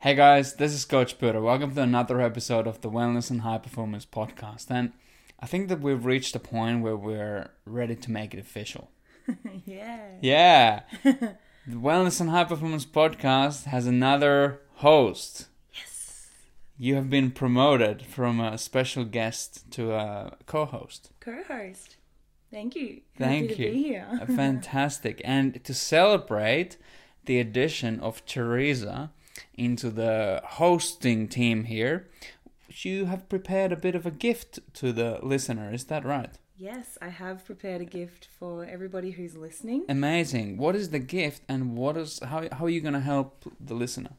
Hey guys, this is Coach Peter. Welcome to another episode of the Wellness and High Performance Podcast. And I think that we've reached a point where we're ready to make it official. yeah. Yeah. the Wellness and High Performance Podcast has another host. Yes. You have been promoted from a special guest to a co host. Co-host. Thank you. Thank Happy you. To be here. Fantastic. And to celebrate the addition of Teresa into the hosting team here, you have prepared a bit of a gift to the listener. Is that right? yes, I have prepared a gift for everybody who's listening. Amazing. What is the gift and what is how how are you going to help the listener?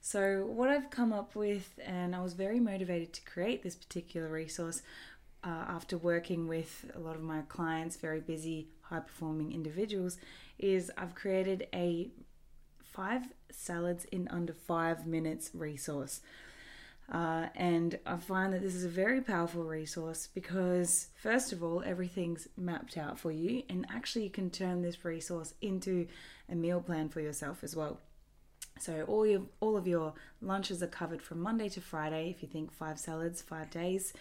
So, what I've come up with, and I was very motivated to create this particular resource uh, after working with a lot of my clients, very busy, high performing individuals, is I've created a five salads in under five minutes resource. Uh, and I find that this is a very powerful resource because, first of all, everything's mapped out for you, and actually, you can turn this resource into a meal plan for yourself as well. So all your all of your lunches are covered from Monday to Friday. If you think five salads, five days,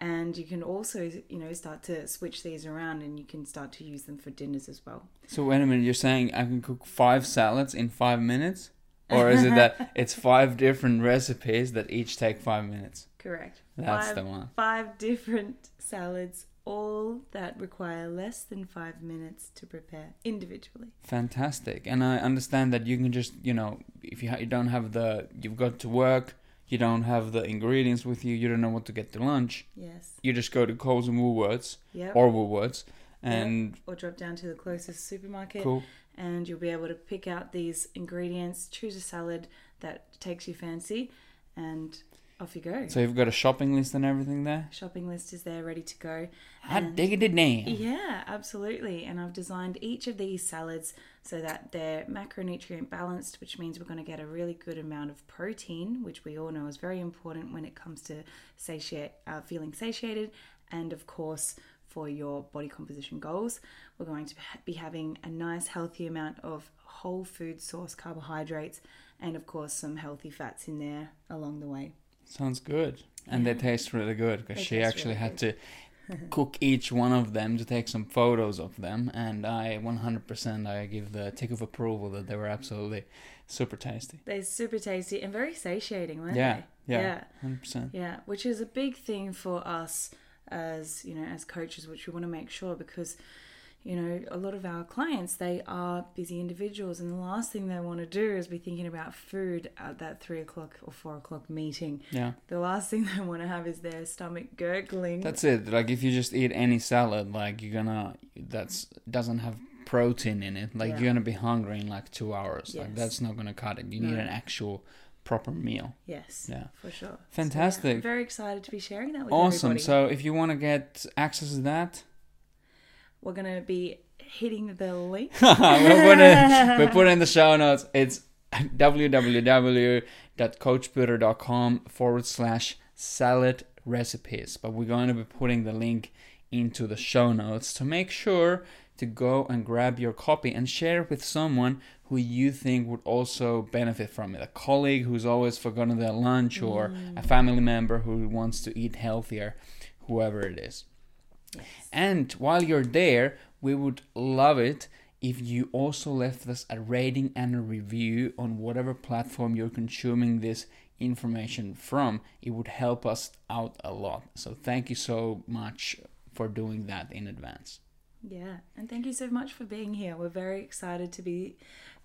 and you can also you know start to switch these around, and you can start to use them for dinners as well. So wait a minute, you're saying I can cook five salads in 5 minutes? Or is it that it's five different recipes that each take 5 minutes? Correct. That's five, the one. Five different salads, all that require less than five minutes to prepare individually. Fantastic. And I understand that you can just, you know, if you, ha- you don't have the, you've got to work, you don't have the ingredients with you, you don't know what to get to lunch, Yes. you just go to Coles and Woolworths Yep. or Woolworths and or drop down to the closest supermarket cool. and you'll be able to pick out these ingredients, choose a salad that takes you fancy, and off you go. So you've got a shopping list and everything there? Shopping list is there ready to go. Hot diggity damn. Yeah, absolutely. And I've designed each of these salads so that they're macronutrient balanced, which means we're going to get a really good amount of protein, which we all know is very important when it comes to satiate, uh, feeling satiated, and of course for your body composition goals. We're going to be having a nice, healthy amount of whole food source carbohydrates, and of course some healthy fats in there along the way. Sounds good. And they taste really good because she actually really had to cook each one of them to take some photos of them. And I 100% I give the tick of approval that they were absolutely super tasty. They're super tasty and very satiating, weren't Yeah, they? yeah. 100%. Yeah, which is a big thing for us as you know as coaches, which we want to make sure because you know a lot of our clients they are busy individuals, and the last thing they want to do is be thinking about food at that three o'clock or four o'clock meeting. Yeah. The last thing they want to have is their stomach gurgling. That's it. Like if you just eat any salad, like you're gonna that's doesn't have protein in it. Like Yeah. you're gonna be hungry in like two hours. Like that's not gonna cut it. You need No. an actual proper meal. yes, Yeah. for sure. So, yeah, Fantastic. I'm very excited to be sharing that with you. Awesome. everybody. So if you want to get access to that, we're gonna be hitting the link. put it we'll put in the show notes. It's www.coachpeter.com forward slash salad recipes. But we're going to be putting the link into the show notes to make sure to go and grab your copy and share it with someone who you think would also benefit from it. A colleague who's always forgotten their lunch or a mm. family member who wants to eat healthier, whoever it is. And while you're there, we would love it if you also left us a rating and a review on whatever platform you're consuming this information from. It would help us out a lot. So thank you so much for doing that in advance. Yeah, and thank you so much for being here. We're very excited to be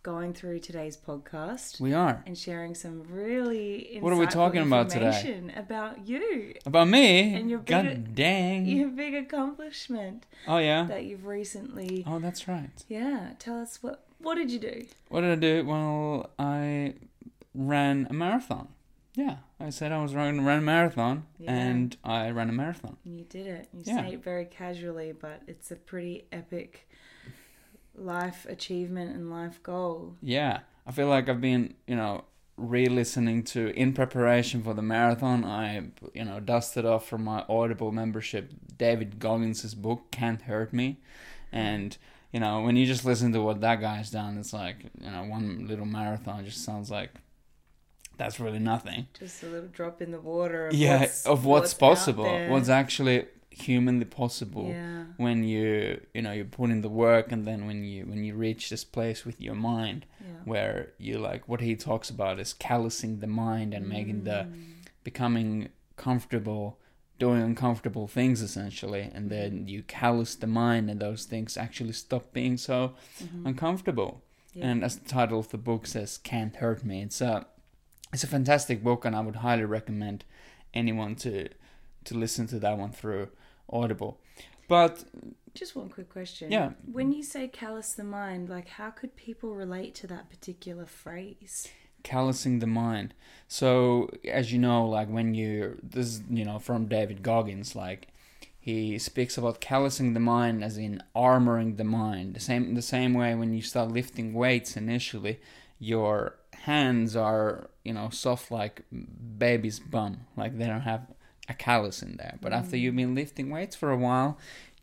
going through today's podcast We are. and sharing some really What are we talking about today? about you, About me? And your God big- dang. your big accomplishment Oh yeah. that you've recently. Oh, that's right. Yeah, tell us what what did you do? What did I do? Well, I ran a marathon. Yeah, I said I was running ran a marathon, Yeah. and I ran a marathon. You did it. You Yeah. say it very casually, but it's a pretty epic life achievement and life goal. Yeah, I feel like I've been, you know, re-listening to in preparation for the marathon. I, you know, dusted off from my Audible membership David Goggins' book "Can't Hurt Me," and you know, when you just listen to what that guy's done, it's like, you know, one little marathon just sounds like that's really nothing. Just a little drop in the water. Of yeah, what's, of what's, out possible, what's actually humanly possible Yeah. when you you know you put in the work, and then when you when you reach this place with your mind Yeah. where you like what he talks about is callousing the mind and making the Mm. becoming comfortable doing uncomfortable things essentially and then you callous the mind and those things actually stop being so Mhm. uncomfortable Yeah. and as the title of the book says can't hurt me it's a it's a fantastic book and i would highly recommend anyone to to listen to that one through audible but Just one quick question. Yeah. When you say callous the mind, like how could people relate to that particular phrase? callousing the mind so as you know like when you this is you know from david goggins like he speaks about callousing the mind as in armoring the mind the same the same way when you start lifting weights initially your hands are you know soft like baby's bum like they don't have a callus in there but after mm. you've been lifting weights for a while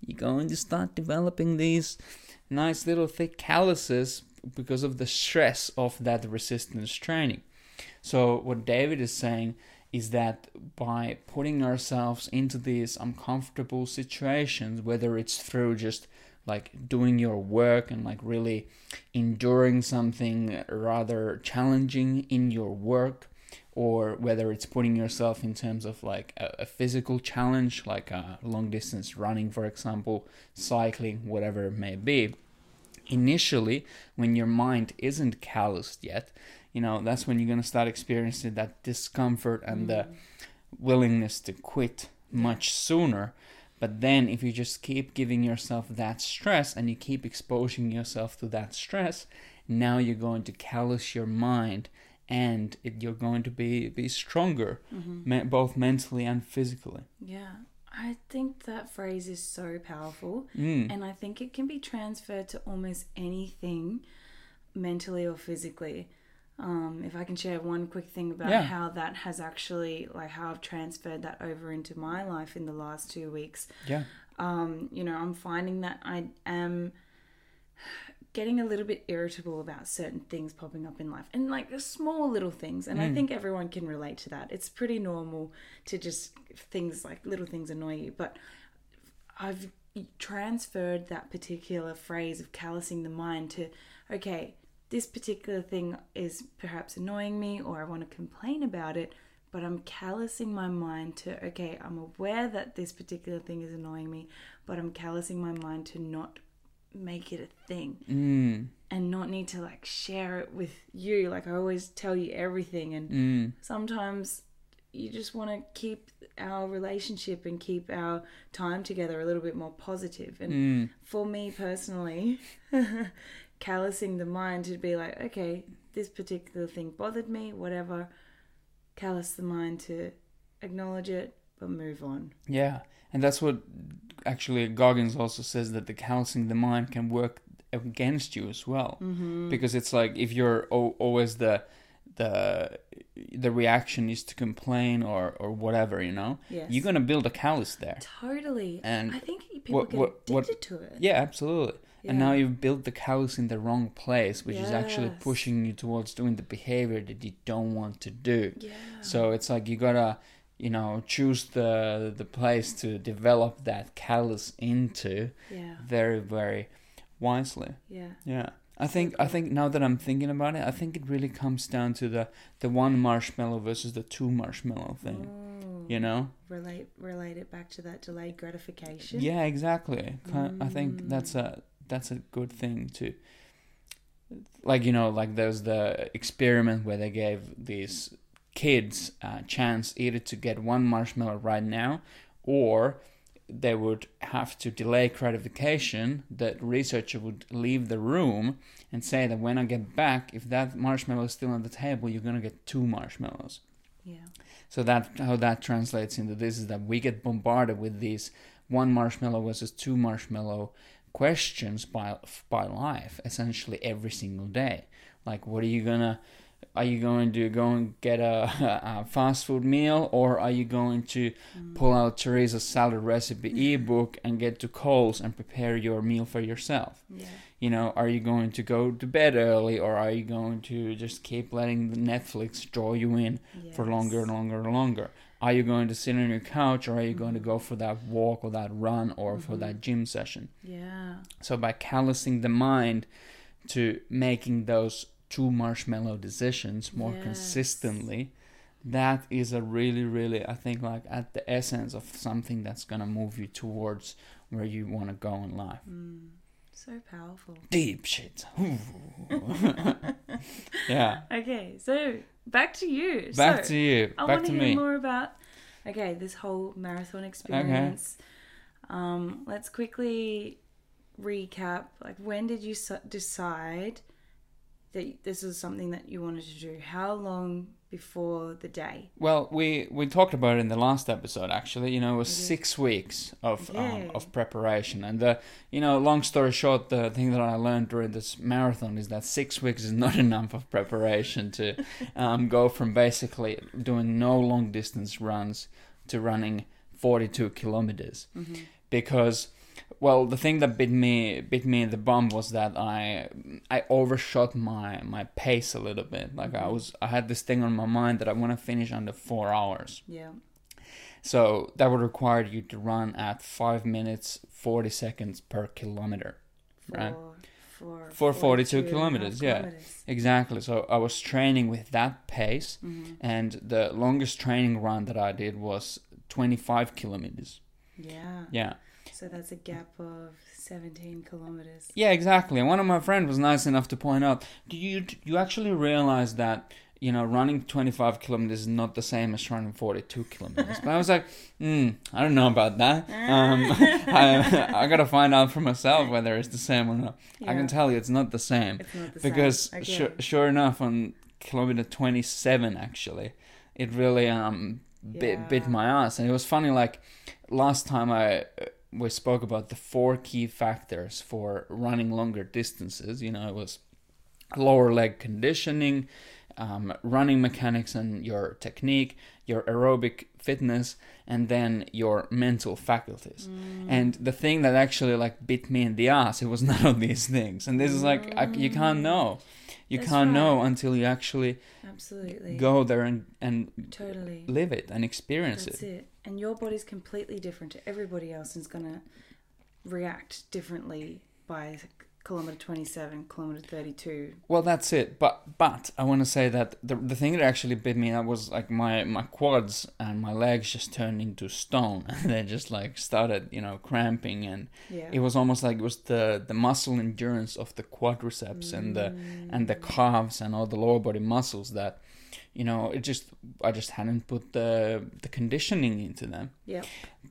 you're going to start developing these nice little thick calluses because of the stress of that resistance training. So, what David is saying is that by putting ourselves into these uncomfortable situations, whether it's through just like doing your work and like really enduring something rather challenging in your work, or whether it's putting yourself in terms of like a, a physical challenge, like a long distance running, for example, cycling, whatever it may be initially when your mind isn't calloused yet you know that's when you're going to start experiencing that discomfort and the mm. willingness to quit much sooner. But then if you just keep giving yourself that stress and you keep exposing yourself to that stress now you're going to callous your mind and it, you're going to be be stronger me- both mentally and physically Yeah. I think that phrase is so powerful. mm. And I think it can be transferred to almost anything, mentally or physically. Um, if I can share one quick thing about Yeah. how that has actually, like, how I've transferred that over into my life in the last two weeks. yeah Um, you know, I'm finding that I am getting a little bit irritable about certain things popping up in life and like the small little things and i Mm. think everyone can relate to that it's pretty normal to just things like little things annoy you but i've transferred that particular phrase of callousing the mind to okay this particular thing is perhaps annoying me or i want to complain about it but i'm callousing my mind to okay i'm aware that this particular thing is annoying me but i'm callousing my mind to not make it a thing mm. and not need to like share it with you. Like I always tell you everything, and Mm. sometimes you just want to keep our relationship and keep our time together a little bit more positive. And Mm. for me personally, callousing the mind to be like, okay, this particular thing bothered me, whatever. Callous the mind to acknowledge it, but move on. Yeah, and that's what actually Goggins also says that the callousing the mind can work against you as well, Mm-hmm. because it's like if you're o- always the the the reaction is to complain or or whatever, you know, Yes. you're gonna build a callus there. Totally. And I think people what- get what- what- addicted to it. Yeah, absolutely. And now you've built the callus in the wrong place, which is actually pushing you towards doing the behavior that you don't want to do. Yeah. So it's like you gotta, you know, choose the the place to develop that callus into yeah. very very wisely. Yeah. Yeah. I think I think now that I'm thinking about it, I think it really comes down to the the one marshmallow versus the two marshmallow thing. Oh, You know? relate relate it back to that delayed gratification. Yeah, exactly. Ki- I think Mm. that's a that's a good thing to like you know like there's the experiment where they gave these kids a chance either to get one marshmallow right now or they would have to delay gratification the researcher would leave the room and say that when i get back if that marshmallow is still on the table you're going to get two marshmallows Yeah. so that how that translates into this is that we get bombarded with these one marshmallow versus two marshmallow questions by by life essentially every single day. Like, what are you gonna? Are you going to go and get a, a fast food meal, or are you going to mm. pull out Teresa's salad recipe mm-hmm. ebook and get to Coles and prepare your meal for yourself? Yeah. you know, are you going to go to bed early or are you going to just keep letting the Netflix draw you in for longer and longer and longer? Are you going to sit on your couch or are you going to mm-hmm. go for that walk or that run or for Mhm. that mm-hmm. gym session? Yeah. So by callousing the mind to making those two marshmallow decisions more Yes. consistently, that is a really, really, I think, like at the essence of something that's gonna move you towards where you want to go in life. Mm. So powerful. Deep shit. Yeah. Okay, so back to you. Back so, to you. I Back want to to me. hear more about okay this whole marathon experience. Um, let's quickly recap. Like, when did you so- decide that this was something that you wanted to do? How long before the day? Well, we we talked about it in the last episode. Actually, you know, it was Mhm. six weeks of um, of preparation, and the you know, long story short, the thing that I learned during this marathon is that six weeks is not enough of preparation to um, go from basically doing no long distance runs to running forty two kilometers Mm-hmm. because well the thing that bit me bit me in the bum was that i i overshot my my pace a little bit like i Mhm. was i had this thing on my mind that i want to finish under four hours Yeah. so that would require you to run at five minutes 40 seconds per kilometer Right. For, For 42 and a half kilometers, yeah. kilometers. exactly so i was training with that pace Mhm. and the longest training run that i did was 25 kilometers Yeah. yeah So that's a gap of 17 kilometers. Yeah, exactly. And one of my friends was nice enough to point out, do you you actually realize that you know running 25 kilometers is not the same as running 42 kilometers? But I was like, hmm, I don't know about that. Um, I I gotta find out for myself whether it's the same or not. I can tell you it's not the same It's not the because same. Sure, sure enough, on kilometer 27, actually, it really um bit bit my ass, and it was funny. Like last time I we spoke about the four key factors for running longer distances. You know, it was lower leg conditioning, um, running mechanics and your technique, your aerobic fitness, and then your mental faculties. Mm. And the thing that actually like bit me in the ass, it was none of these things. And this is like I, you can't know, you That's can't know until you actually Absolutely. go there and and Totally. live it and experience That's it. it. And your body's completely different to everybody else and is going to react differently by kilometer 27, kilometer 32. Well, that's it. But but I want to say that the the thing that actually bit me that was like my my quads and my legs just turned into stone. And they just like started you know cramping and Yeah. it was almost like it was the the muscle endurance of the quadriceps and the and the mm. calves and all the lower body muscles that you know it just I just hadn't put the the conditioning into them. yeah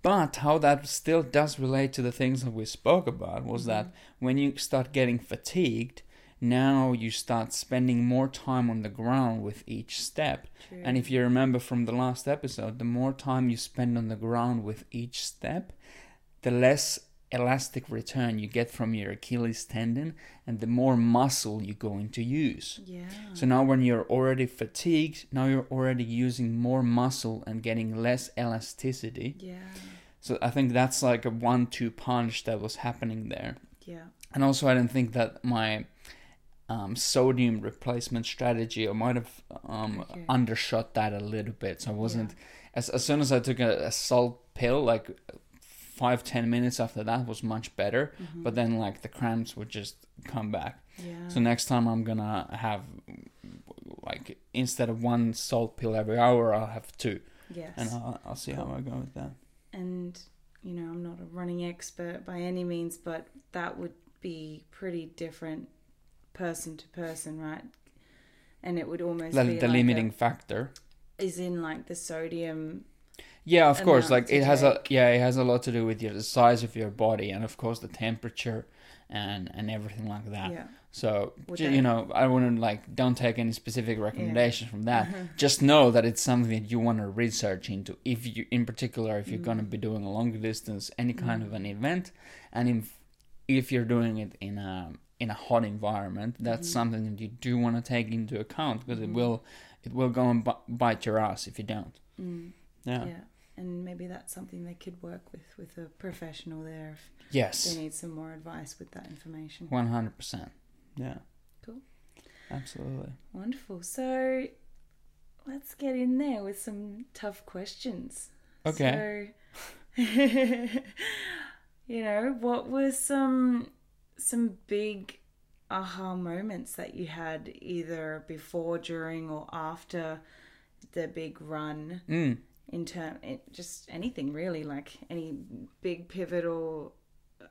But how that still does relate to the things that we spoke about was that Mm-hmm. when you start getting fatigued, now you start spending more time on the ground with each step. True. And if you remember from the last episode, the more time you spend on the ground with each step, the less elastic return you get from your Achilles tendon and the more muscle you're going to use. yeah. So now when you're already fatigued, now you're already using more muscle and getting less elasticity. yeah. So I think that's like a one-two punch that was happening there. Yeah. And also, I didn't think that my um, sodium replacement strategy, I might have um, Okay. undershot that a little bit. So I wasn't as as soon as I took a, a salt pill, like five ten minutes after that was much better. Mhm. But then like the cramps would just come back. yeah. So next time I'm gonna have like instead of one salt pill every hour, I'll have two, yes. and I'll, I'll see how I go with that. and you know i'm not a running expert by any means but that would be pretty different person to person right and it would almost The, be the like limiting factor. is in like the sodium Yeah, of course. Like it has a yeah, it has a lot to do with your the size of your body and of course the temperature and and everything like that. yeah So Would ju- that- you know, I wouldn't like don't take any specific recommendations from that. Uh-huh. Just know that it's something that you want to research into. If you, in particular, if you're Mm. going to be doing a long distance, any kind Mm. of an event, and if if you're doing it in a in a hot environment, that's Mhm. something that you do want to take into account because it will it will go and bi- bite your ass if you don't. mm, Yeah. yeah and maybe that's something they could work with with a professional there if Yes. they need some more advice with that information. One hundred percent. Yeah. Cool. Absolutely. Wonderful. So let's get in there with some tough questions. Okay. So, you know, what were some some big aha moments that you had either before, during, or after the big run? Mm. In term, it, just anything really, like any big pivotal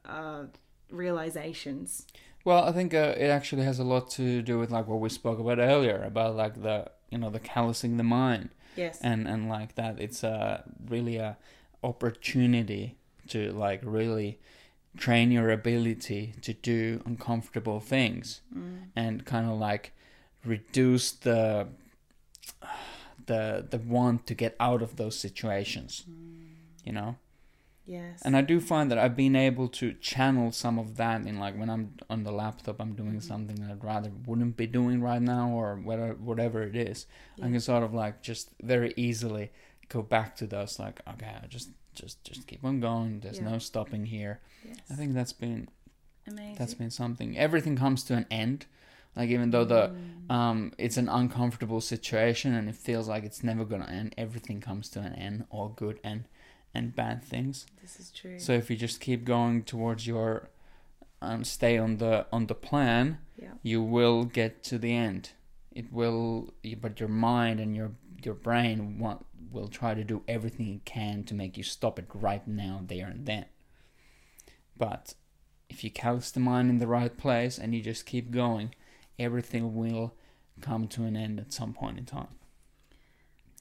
uh, realizations. Well, I think uh, it actually has a lot to do with like what we spoke about earlier about like the you know the callousing the mind Yes. and and like that it's a really a opportunity to like really train your ability to do uncomfortable things Mm. and kind of like reduce the the the want to get out of those situations mm. you know Yes. and I do find that I've been able to channel some of that in like when I'm on the laptop, I'm doing mm-hmm. something that I'd rather wouldn't be doing right now, or whatever, whatever it is. I can sort of like just very easily go back to those like, okay, I just just just keep on going. There's Yeah. no stopping here. yes. I think that's been Amazing. that's been something. Everything comes to an end. Like even though the Mm. um it's an uncomfortable situation and it feels like it's never gonna end, everything comes to an end, all good and and bad things. This is true. So if you just keep going towards your um, stay on the on the plan, yeah. you will get to the end. It will, but your mind and your your brain want, will try to do everything it can to make you stop it right now, there and then. But if you callous the mind in the right place and you just keep going, everything will come to an end at some point in time.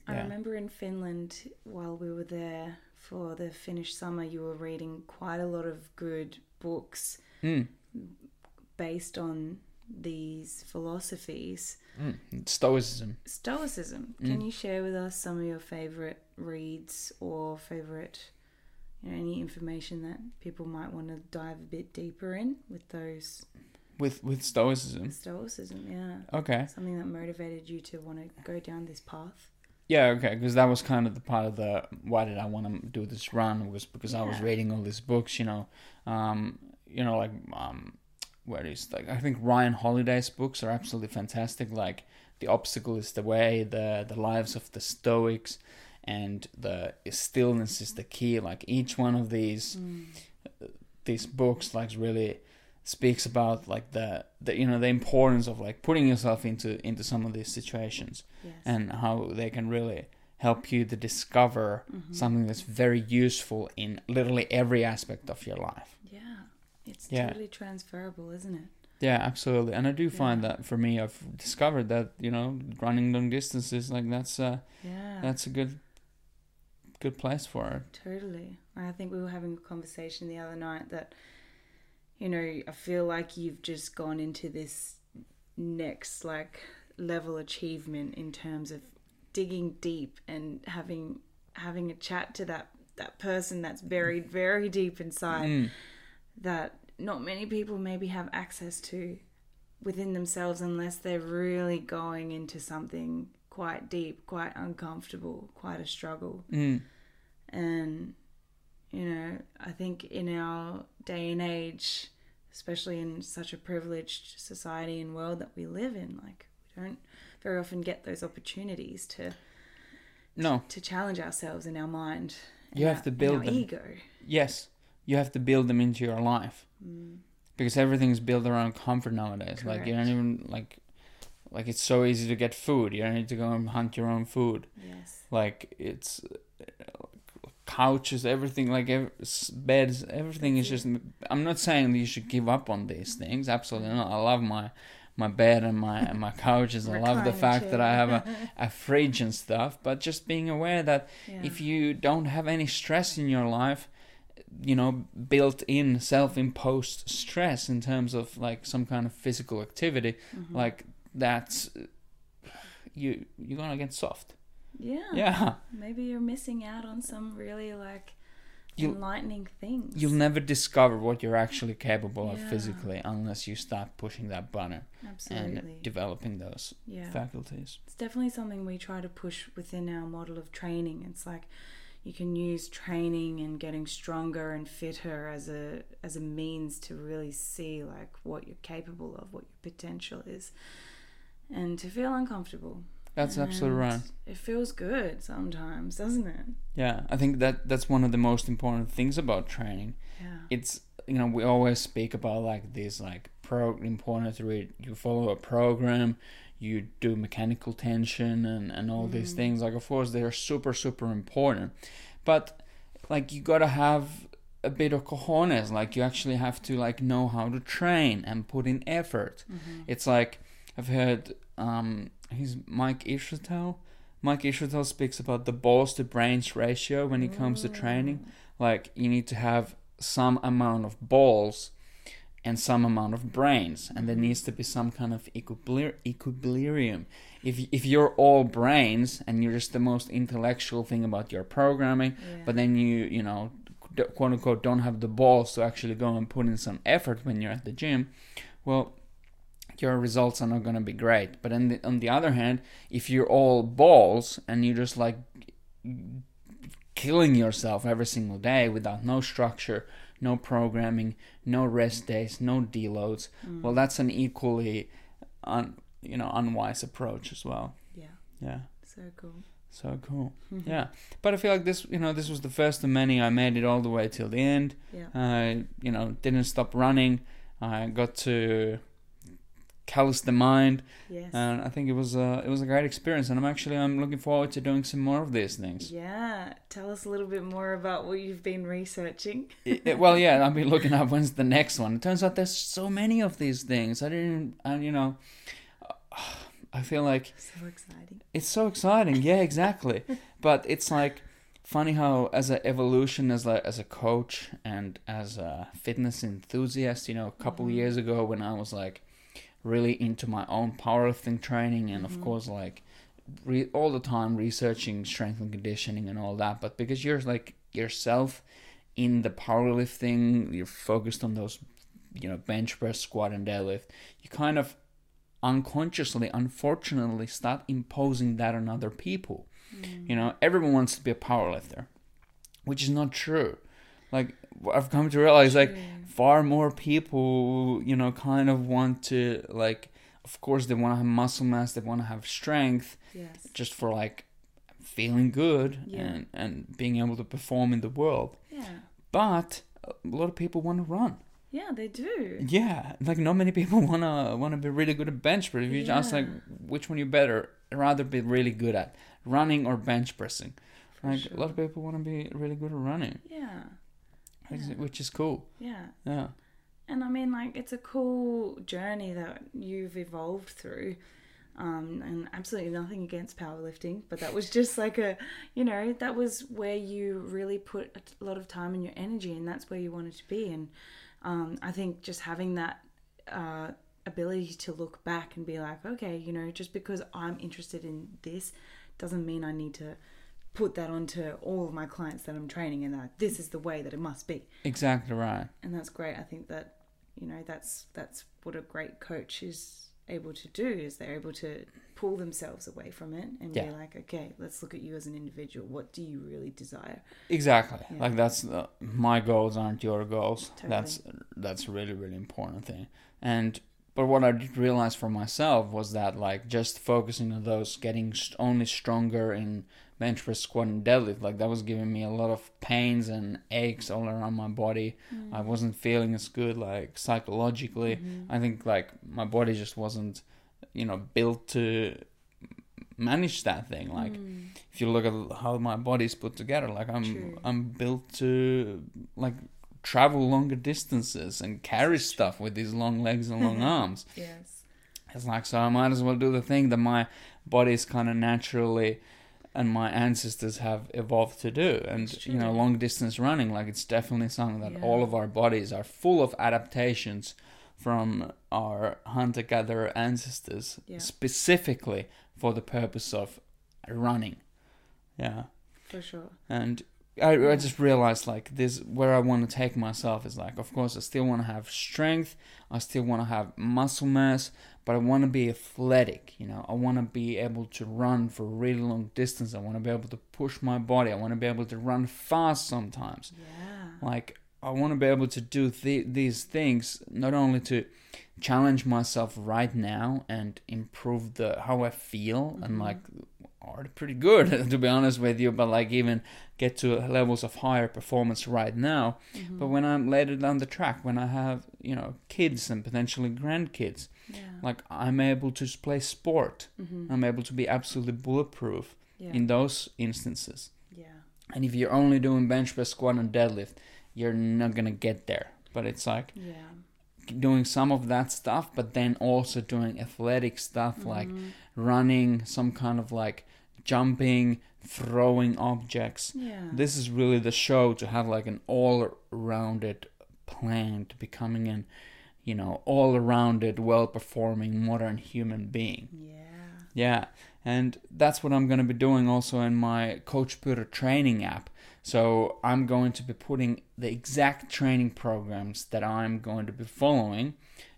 I Yeah. remember in Finland while we were there for the Finnish summer, you were reading quite a lot of good books Mm. based on these philosophies. Mm. Stoicism. Stoicism. Can Mm. you share with us some of your favorite reads or favorite, you know, any information that people might want to dive a bit deeper in with those With with Stoicism. Stoicism? Yeah. Okay. Something that motivated you to want to go down this path. Yeah, okay, because that was kind of the part of the why did I want to do this run was because I was reading all these books, you know, um, you know, like um, where is like I think Ryan Holiday's books are absolutely fantastic. Like the obstacle is the way, the the lives of the Stoics, and the stillness is the key. Like each one of these these books, like really speaks about like the, the you know the importance of like putting yourself into into some of these situations Yes. and how they can really help you to discover Mhm. something that's very useful in literally every aspect of your life. Yeah. It's Yeah. totally transferable, isn't it? Yeah, absolutely. And I do find Yeah. that for me, I've discovered that you know running long distances like that's uh Yeah. that's a good good place for it. Totally. I think we were having a conversation the other night that, you know, I feel like you've just gone into this next like level achievement in terms of digging deep and having having a chat to that that person that's buried very deep inside Mm. that not many people maybe have access to within themselves unless they're really going into something quite deep, quite uncomfortable, quite a struggle. Mm. And, you know, I think in our day and age, especially in such a privileged society and world that we live in, like, we don't very often get those opportunities to No, to challenge ourselves in our mind. You have to our- and build our them. ego. yes, you have to build them into your life Mm. because everything's built around comfort nowadays. Like you don't even like like it's so easy to get food. You don't need to go and hunt your own food. Yes. like it's couches everything like ev- beds everything is just i'm not saying that you should give up on these things absolutely not i love my my bed and my and my couches i love the fact that i have a, a fridge and stuff but just being aware that Yeah. if you don't have any stress in your life you know built in self-imposed stress in terms of like some kind of physical activity Mhm. like that's you you're gonna get soft yeah. yeah Maybe you're missing out on some really like You'll- enlightening things. You'll never discover what you're actually capable of physically unless you start pushing that button Absolutely. and developing those yeah. faculties. It's definitely something we try to push within our model of training. It's like, you can use training and getting stronger and fitter as a as a means to really see like what you're capable of, what your potential is, and to feel uncomfortable. That's absolutely right. It feels good sometimes, doesn't it? Yeah, I think that that's one of the most important things about training. Yeah. It's you know we always speak about like this like pro important to read. You follow a program, you do mechanical tension and and all these things. Like of course they're super super important, but like you gotta have a bit of cojones. Like you actually have to like know how to train and put in effort. It's like I've heard um he's Mike Israetel. Mike Israetel speaks about the balls to brains ratio when it comes to mm. training. Like you need to have some amount of balls and some amount of brains, and there needs to be some kind of equilibrium. If if you're all brains and you're just the most intellectual thing about your programming, Yeah. but then you you know quote unquote don't have the balls to actually go and put in some effort when you're at the gym, well your results are not going to be great. But on the, on the other hand, if you're all balls and you're just like killing yourself every single day without no structure, no programming, no rest days, no deloads, mm. well, that's an equally un, you know unwise approach as well. Yeah. Yeah. So cool. So cool. Yeah. But I feel like this, you know, this was the first of many. I made it all the way till the end. Yeah. I, you know, didn't stop running. I got to callous the mind, Yes. and I think it was a, it was a great experience. And I'm actually I'm looking forward to doing some more of these things. yeah. Tell us a little bit more about what you've been researching. It- it- well, yeah, I've been looking up when's the next one. It turns out there's so many of these things. I didn't, and you know, I feel like So exciting. it's so exciting. Yeah, exactly. but it's like funny how as an evolution as a as a coach and as a fitness enthusiast, you know, a couple Mhm. years ago when I was like really into my own powerlifting training and of Mhm. course like re- all the time researching strength and conditioning and all that, but because you're like yourself in the powerlifting, you're focused on those you know, bench press, squat and deadlift, you kind of unconsciously, unfortunately, start imposing that on other people. You know, everyone wants to be a powerlifter, which is not true. Like I've come to realize, like far more people, you know, kind of want to like. Of course, they want to have muscle mass. They want to have strength, Yes. just for like feeling good Yeah. and and being able to perform in the world. Yeah. But a lot of people want to run. Yeah, they do. Yeah, like not many people wanna wanna be really good at bench press. If you ask like which one you better, rather be really good at running or bench pressing. For Like sure. a lot of people want to be really good at running, Yeah. Which, is, Yeah. which is cool. Yeah. Yeah, And I mean, like, it's a cool journey that you've evolved through. Um, and absolutely nothing against powerlifting, but that was just like a, you know, that was where you really put a lot of time and your energy, and that's where you wanted to be. And um, I think just having that uh, ability to look back and be like, okay, you know, just because I'm interested in this doesn't mean I need to put that onto all of my clients that I'm training, and that this is the way that it must be exactly right. and that's great. I think that you know that's that's what a great coach is able to do is they're able to pull themselves away from it and Yeah. be like, okay, let's look at you as an individual. What do you really desire? Exactly. Yeah. Like that's uh, my goals aren't your goals. Totally. That's that's a really really important thing. And but what I did realize for myself was that like just focusing on those, getting only stronger in bench press, squat, and deadlift, like that was giving me a lot of pains and aches all around my body. I wasn't feeling as good like psychologically. Mm-hmm. I think like my body just wasn't, you know, built to manage that thing. Like Mm. if you look at how my body's put together, like I'm True. I'm built to like travel longer distances and carry stuff with these long legs and long arms. Yes. It's like so I might as well do the thing that my body's kind of naturally and my ancestors have evolved to do. And you know, long distance running, like it's definitely something that Yeah. all of our bodies are full of adaptations from our hunter gatherer ancestors Yeah. specifically for the purpose of running. Yeah. For sure. And I, I just realized like this where I want to take myself is like of course I still want to have strength I still want to have muscle mass but I want to be athletic you know I want to be able to run for a really long distance I want to be able to push my body I want to be able to run fast sometimes Yeah. like I want to be able to do th- these things not only to challenge myself right now and improve the how I feel and Mm-hmm. like pretty good to be honest with you but like even get to levels of higher performance right now Mm-hmm. but when I'm later down the track when I have you know kids and potentially grandkids Yeah. like I'm able to play sport Mhm. I'm able to be absolutely bulletproof Yeah. in those instances yeah. and if you're only doing bench press, squat, and deadlift, you're not gonna get there. But it's like Yeah. doing some of that stuff, but then also doing athletic stuff like Mhm. running, some kind of like jumping, throwing objects. Yeah. This is really the show to have like an all-rounded plan to becoming an, you know, all-rounded, well-performing modern human being. yeah. Yeah, and that's what I'm going to be doing also in my Coach Peter training app. So I'm going to be putting the exact training programs that I'm going to be following.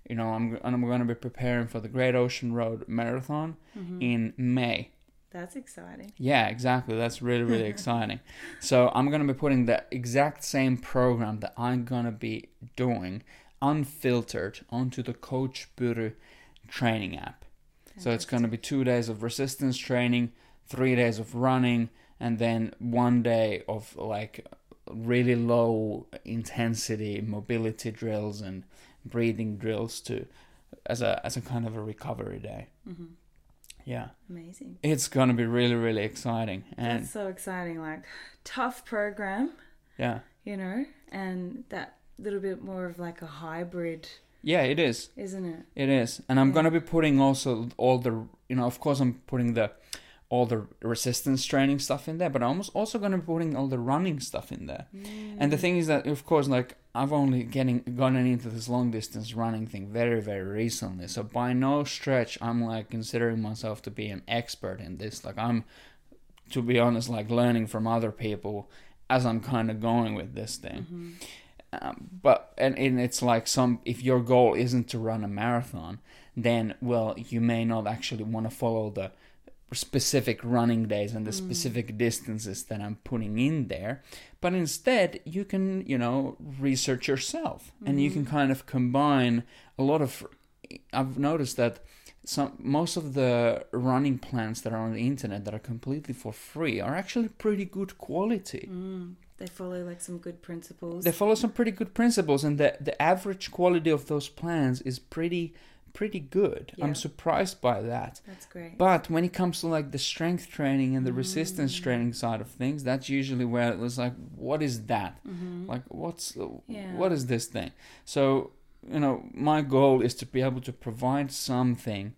You know, I'm I'm going to be preparing for the Great Ocean Road Marathon Mhm. in May. That's exciting. Yeah, exactly. That's really really exciting. So I'm going to be putting the exact same program that I'm going to be doing unfiltered onto the Coach Peter training app. So it's going to be two days of resistance training, three days of running, and then one day of like really low intensity mobility drills and breathing drills to as a as a kind of a recovery day. hmm Yeah, Amazing. it's gonna be really really exciting, and That's so exciting. Like tough program, yeah, you know, and that little bit more of like a hybrid, yeah, it is. isn't it? It is, and I'm Yeah. gonna be putting also all the you know, of course, I'm putting the all the resistance training stuff in there, but I'm also gonna be putting all the running stuff in there. And the mm. thing is that, of course, like I've only getting gotten into this long distance running thing very, very recently. So by no stretch, I'm like considering myself to be an expert in this. Like I'm, to be honest, like learning from other people as I'm kind of going with this thing. Mm-hmm. Um, but and, and it's like some if your goal isn't to run a marathon, then well you may not actually want to follow the specific running days and the specific distances that I'm putting in there. But instead, you can, you know, research yourself and you can kind of combine a lot of. I've noticed that some most of the running plans that are on the internet that are completely for free are actually pretty good quality. Mm. They follow like some good principles. They follow some pretty good principles, and the the average quality of those plans is pretty pretty good. Yeah. I'm surprised by that. That's great. But when it comes to like the strength training and the resistance Mm. training side of things, that's usually where it was like, what is that? Mhm. Like, what's Yeah. what is this thing? So you know, my goal is to be able to provide something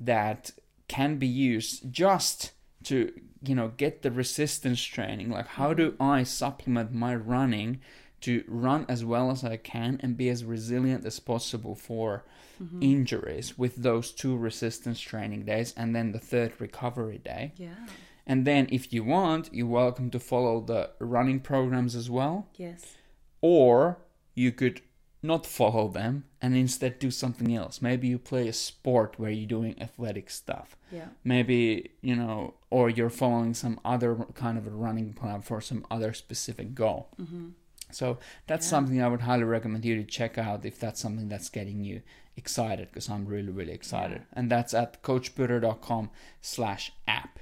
that can be used just to you know get the resistance training. Like, how do I supplement my running? To run as well as I can and be as resilient as possible for Mhm. injuries with those two resistance training days and then the third recovery day. yeah. And then if you want, you're welcome to follow the running programs as well. Yes. Or you could not follow them and instead do something else. Maybe you play a sport where you're doing athletic stuff. Yeah. Maybe, you know, or you're following some other kind of a running plan for some other specific goal. Mm-hmm. So that's Yeah. something I would highly recommend you to check out if that's something that's getting you excited because I'm really, really excited. And that's at coachpeter.com slash app.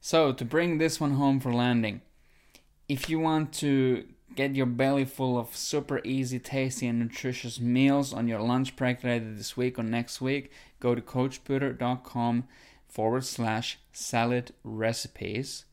So to bring this one home for landing, if you want to get your belly full of super easy, tasty, and nutritious meals on your lunch break later this week or next week, go to coachpeter.com forward slash salad recipes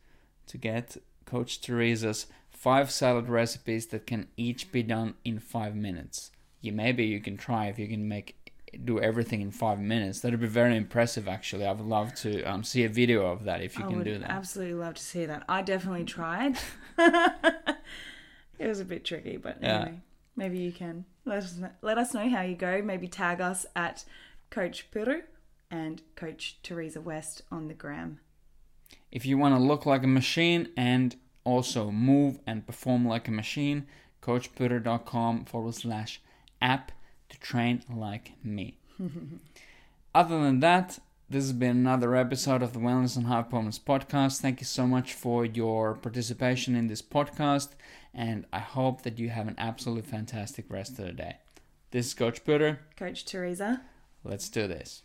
to get Coach Teresa's five salad recipes that can each be done in five minutes. You maybe you can try if you can make do everything in five minutes. That'd be very impressive. Actually, I would love to um, see a video of that if you I can do that. absolutely love to see that. I definitely tried. it was a bit tricky, but Yeah. anyway, maybe you can let us know, let us know how you go. Maybe tag us at Coach Peter and Coach Teresa West on the gram. If you want to look like a machine and also move and perform like a machine. CoachPeter.com forward slash app to train like me. Other than that, this has been another episode of the Wellness and High Performance podcast. Thank you so much for your participation in this podcast, and I hope that you have an absolutely fantastic rest of the day. This is Coach Peter. Coach Teresa. Let's do this.